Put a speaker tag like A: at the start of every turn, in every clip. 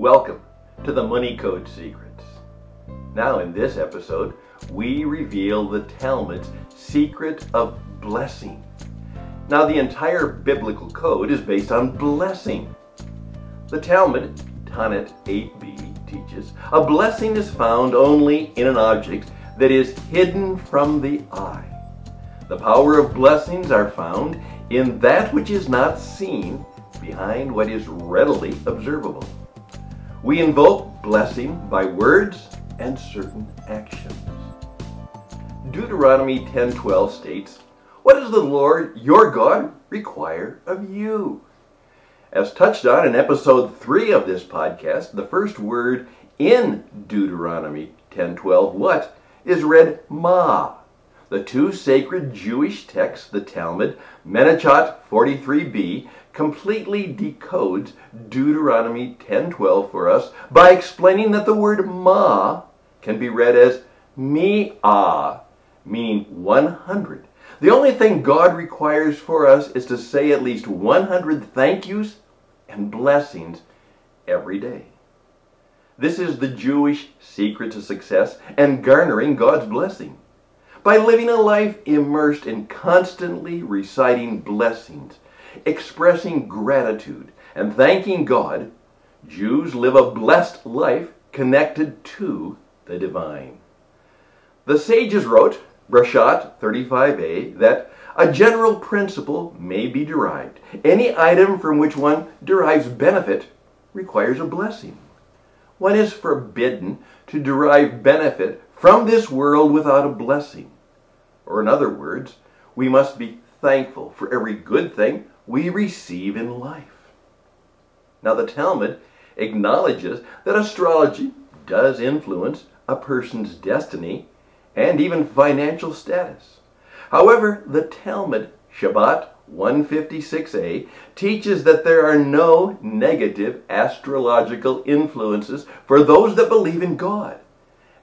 A: Welcome to the Money Code Secrets. Now, in this episode, we reveal the Talmud's secret of blessing. Now, the entire biblical code is based on blessing. The Talmud, Taanit 8b, teaches a blessing is found only in an object that is hidden from the eye. The power of blessings are found in that which is not seen behind what is readily observable. We invoke blessing by words and certain actions. Deuteronomy 10:12 states, "What does the Lord your God require of you?" As touched on in episode 3 of this podcast, the first word in Deuteronomy 10:12, what, is read ma. The two sacred Jewish texts, the Talmud, Menachot 43b, completely decodes Deuteronomy 10:12 for us by explaining that the word ma can be read as mi'ah, meaning 100. The only thing God requires for us is to say at least 100 thank yous and blessings every day. This is the Jewish secret to success and garnering God's blessing. By living a life immersed in constantly reciting blessings, expressing gratitude, and thanking God, Jews live a blessed life connected to the divine. The sages wrote, Brachot 35a, that a general principle may be derived. Any item from which one derives benefit requires a blessing. One is forbidden to derive benefit from this world without a blessing. Or, in other words, we must be thankful for every good thing we receive in life. Now, the Talmud acknowledges that astrology does influence a person's destiny and even financial status. However, the Talmud, Shabbat 156a, teaches that there are no negative astrological influences for those that believe in God,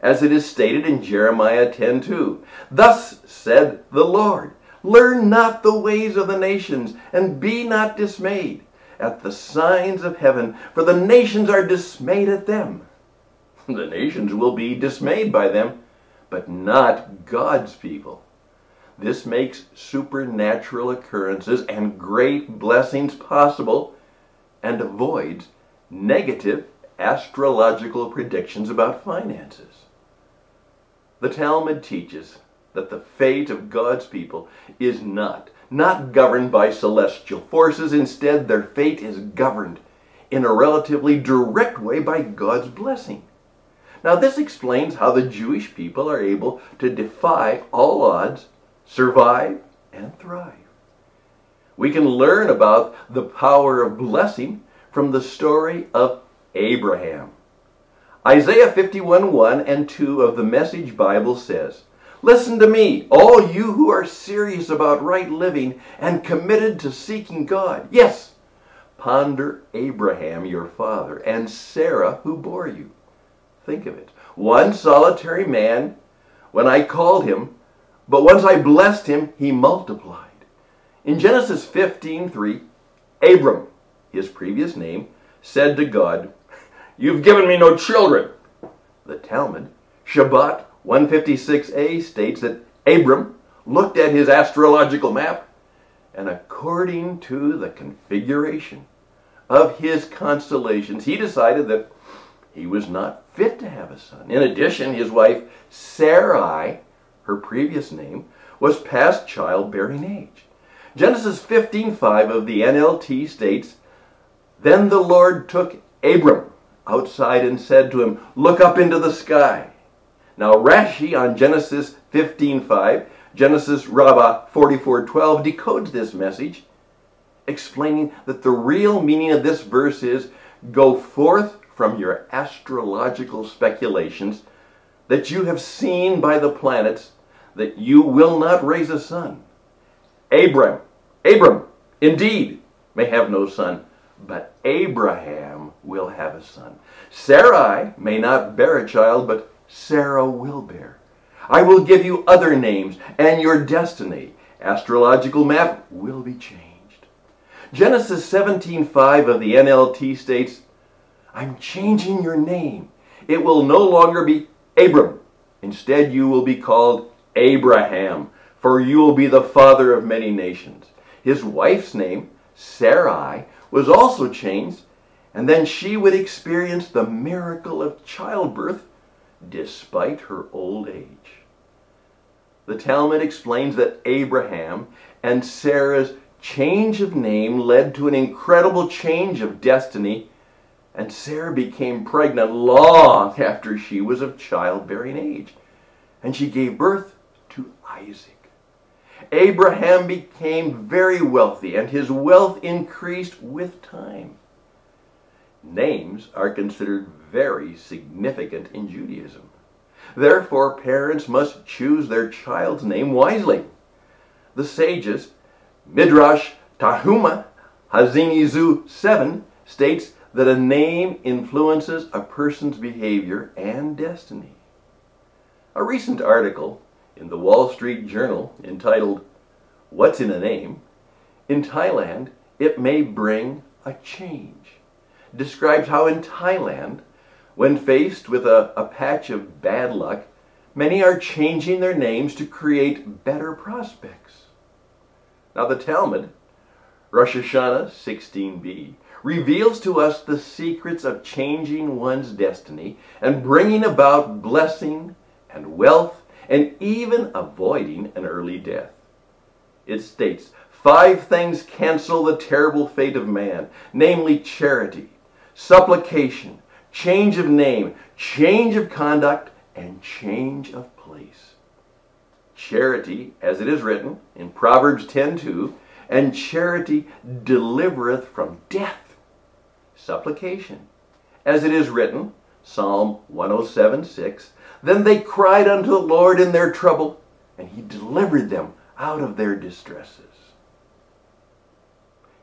A: as it is stated in Jeremiah 10:2. Thus said the Lord, Learn not the ways of the nations, and be not dismayed at the signs of heaven, for the nations are dismayed at them. The nations will be dismayed by them, but not God's people. This makes supernatural occurrences and great blessings possible and avoids negative astrological predictions about finances. The Talmud teaches that the fate of God's people is not not governed by celestial forces instead their fate is governed in a relatively direct way by God's blessing. Now this explains how the Jewish people are able to defy all odds, survive and thrive. We can learn about the power of blessing from the story of Abraham. Isaiah 51 1 and 2 of the Message Bible says, Listen to me, all you who are serious about right living and committed to seeking God. Yes, ponder Abraham your father and Sarah who bore you. Think of it. One solitary man, when I called him, but once I blessed him, he multiplied. In Genesis 15:3, Abram, his previous name, said to God, You've given me no children. The Talmud, Shabbat 156a states that Abram looked at his astrological map and according to the configuration of his constellations, he decided that he was not fit to have a son. In addition, his wife Sarai, her previous name, was past childbearing age. Genesis 15:5 of the NLT states, "Then the Lord took Abram outside and said to him, Look up into the sky now Rashi on Genesis 15:5, Genesis Rabbah 44:12 decodes this message, explaining that the real meaning of this verse is go forth from your astrological speculations that you have seen by the planets that you will not raise a son. Abram, Abram, indeed, may have no son, but Abraham will have a son. Sarai may not bear a child, but Sarah will bear. I will give you other names, and your destiny, astrological map, will be changed. Genesis 17:5 of the NLT states, I'm changing your name. It will no longer be Abram. Instead, you will be called Abraham, for you will be the father of many nations. His wife's name, Sarai, was also changed, and then she would experience the miracle of childbirth despite her old age. The Talmud explains that Abraham and Sarah's change of name led to an incredible change of destiny, and Sarah became pregnant long after she was of childbearing age, and she gave birth to Isaac. Abraham became very wealthy, and his wealth increased with time. Names are considered very significant in Judaism. Therefore, parents must choose their child's name wisely. The sages, Midrash Tanhuma Ha'azinu 7, states that a name influences a person's behavior and destiny. A recent article in the Wall Street Journal entitled, What's in a Name? In Thailand, it may bring a change. Describes how in Thailand, when faced with a, a patch of bad luck, many are changing their names to create better prospects. Now, the Talmud, Rosh Hashanah 16b, reveals to us the secrets of changing one's destiny and bringing about blessing and wealth and even avoiding an early death. It states, Five things cancel the terrible fate of man, namely charity, supplication, change of name, change of conduct, and change of place. Charity, as it is written in Proverbs 10:2, and charity delivereth from death. Supplication, as it is written, Psalm 107:6, then they cried unto the Lord in their trouble, and he delivered them out of their distresses.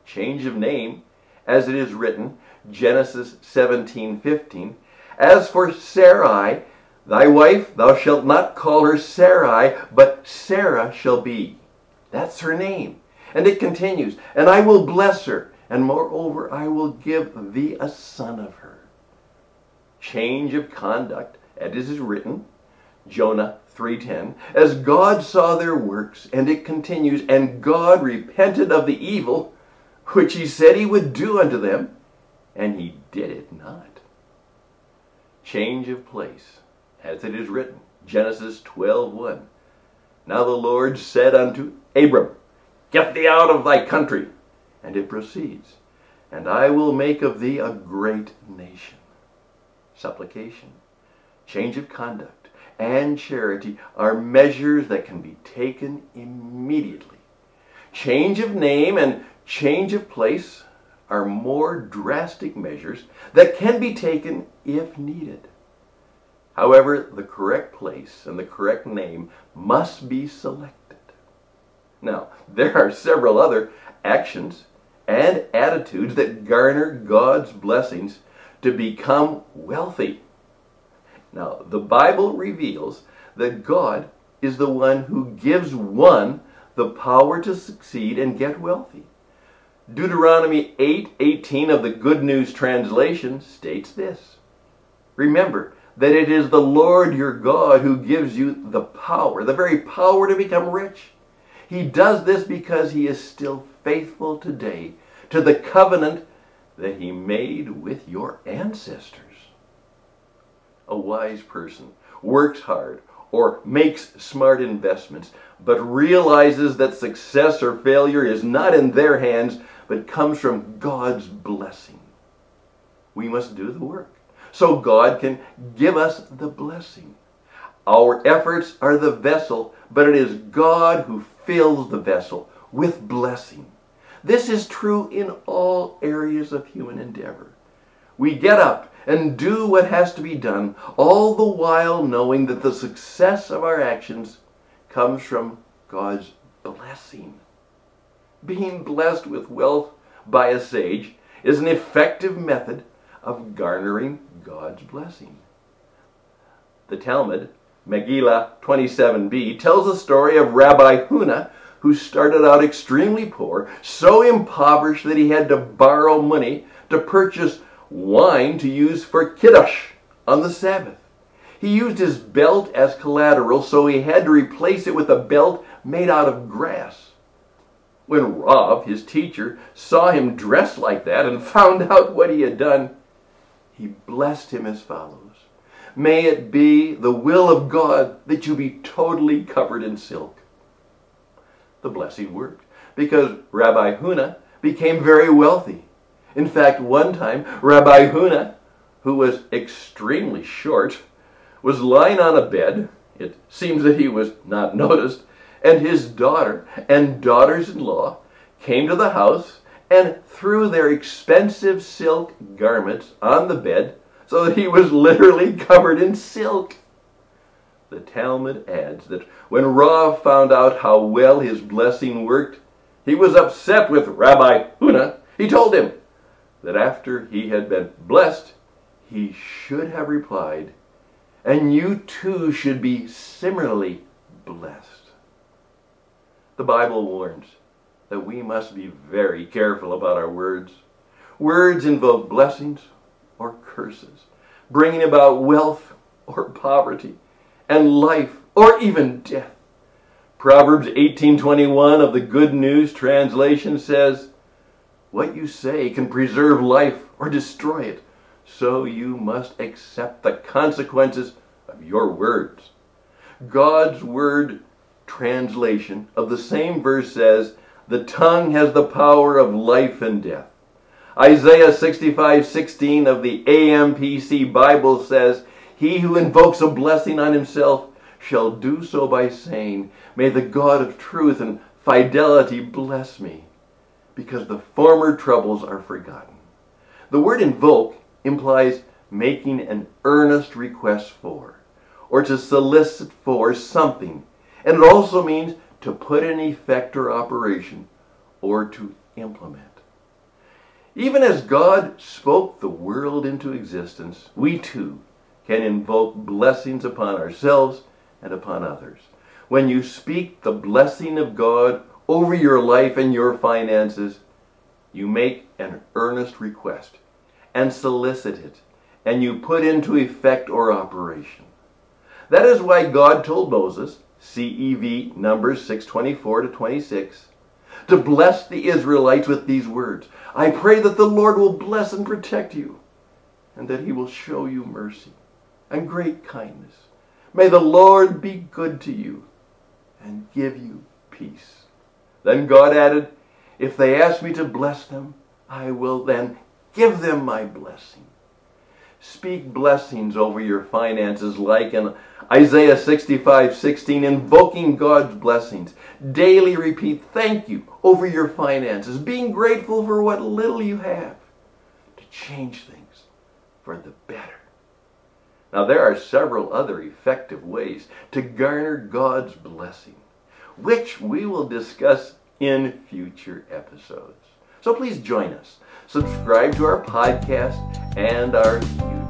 A: Change of name, as it is written, Genesis 17:15, as for Sarai, thy wife, thou shalt not call her Sarai, but Sarah shall be. That's her name. And it continues, and I will bless her, and moreover I will give thee a son of her. Change of conduct, as is written, Jonah 3:10, as God saw their works, and it continues, and God repented of the evil which he said he would do unto them, and he did it not. Change of place, as it is written, Genesis 12:1. Now the Lord said unto Abram, Get thee out of thy country. And it proceeds, And I will make of thee a great nation. Supplication, change of conduct, and charity are measures that can be taken immediately. Change of name and change of place are more drastic measures that can be taken if needed. However, the correct place and the correct name must be selected. Now, there are several other actions and attitudes that garner God's blessings to become wealthy. Now, the Bible reveals that God is the one who gives one the power to succeed and get wealthy. Deuteronomy 8:18 of the Good News translation states this. Remember that it is the Lord your God who gives you the power, the very power to become rich. He does this because he is still faithful today to the covenant that he made with your ancestors. A wise person works hard or makes smart investments, but realizes that success or failure is not in their hands, but comes from God's blessing. We must do the work so God can give us the blessing. Our efforts are the vessel, but it is God who fills the vessel with blessing. This is true in all areas of human endeavor. We get up and do what has to be done, all the while knowing that the success of our actions comes from God's blessing. Being blessed with wealth by a sage is an effective method of garnering God's blessing. The Talmud, Megillah 27b, tells the story of Rabbi Huna who started out extremely poor, so impoverished that he had to borrow money to purchase wine to use for kiddush on the Sabbath. He used his belt as collateral, so he had to replace it with a belt made out of grass. When Rav, his teacher, saw him dressed like that and found out what he had done, he blessed him as follows May it be the will of God that you be totally covered in silk. The blessing worked because Rabbi Huna became very wealthy. In fact, one time, Rabbi Huna, who was extremely short, was lying on a bed. It seems that he was not noticed, and his daughter and daughters in law came to the house and threw their expensive silk garments on the bed so that he was literally covered in silk. The Talmud adds that when Rav found out how well his blessing worked, he was upset with Rabbi Huna. He told him that after he had been blessed, he should have replied, and you too should be similarly blessed. The Bible warns that we must be very careful about our words. Words invoke blessings or curses, bringing about wealth or poverty, and life or even death. Proverbs 18:21 of the Good News translation says, "What you say can preserve life or destroy it, so you must accept the consequences of your words." God's word translation of the same verse says, "The tongue has the power of life and death." Isaiah 65:16 of the AMPC Bible says, "He who invokes a blessing on himself shall do so by saying, May the God of truth and fidelity bless me, because the former troubles are forgotten." The word invoke implies making an earnest request for, or to solicit for something, and it also means to put in effect or operation, or to implement. Even as God spoke the world into existence, we too can invoke blessings upon ourselves and upon others. When you speak the blessing of God over your life and your finances, you make an earnest request and solicit it, and you put into effect or operation. That is why God told Moses, CEV Numbers 624 to 26, to bless the Israelites with these words I pray that the Lord will bless and protect you, and that he will show you mercy and great kindness. May the Lord be good to you and give you peace. Then God added, If they ask me to bless them, I will then give them my blessing. Speak blessings over your finances like in Isaiah 65 16, invoking God's blessings. Daily repeat thank you over your finances, being grateful for what little you have to change things for the better. Now, there are several other effective ways to garner God's blessing, which we will discuss in future episodes. So please join us. Subscribe to our podcast and our YouTube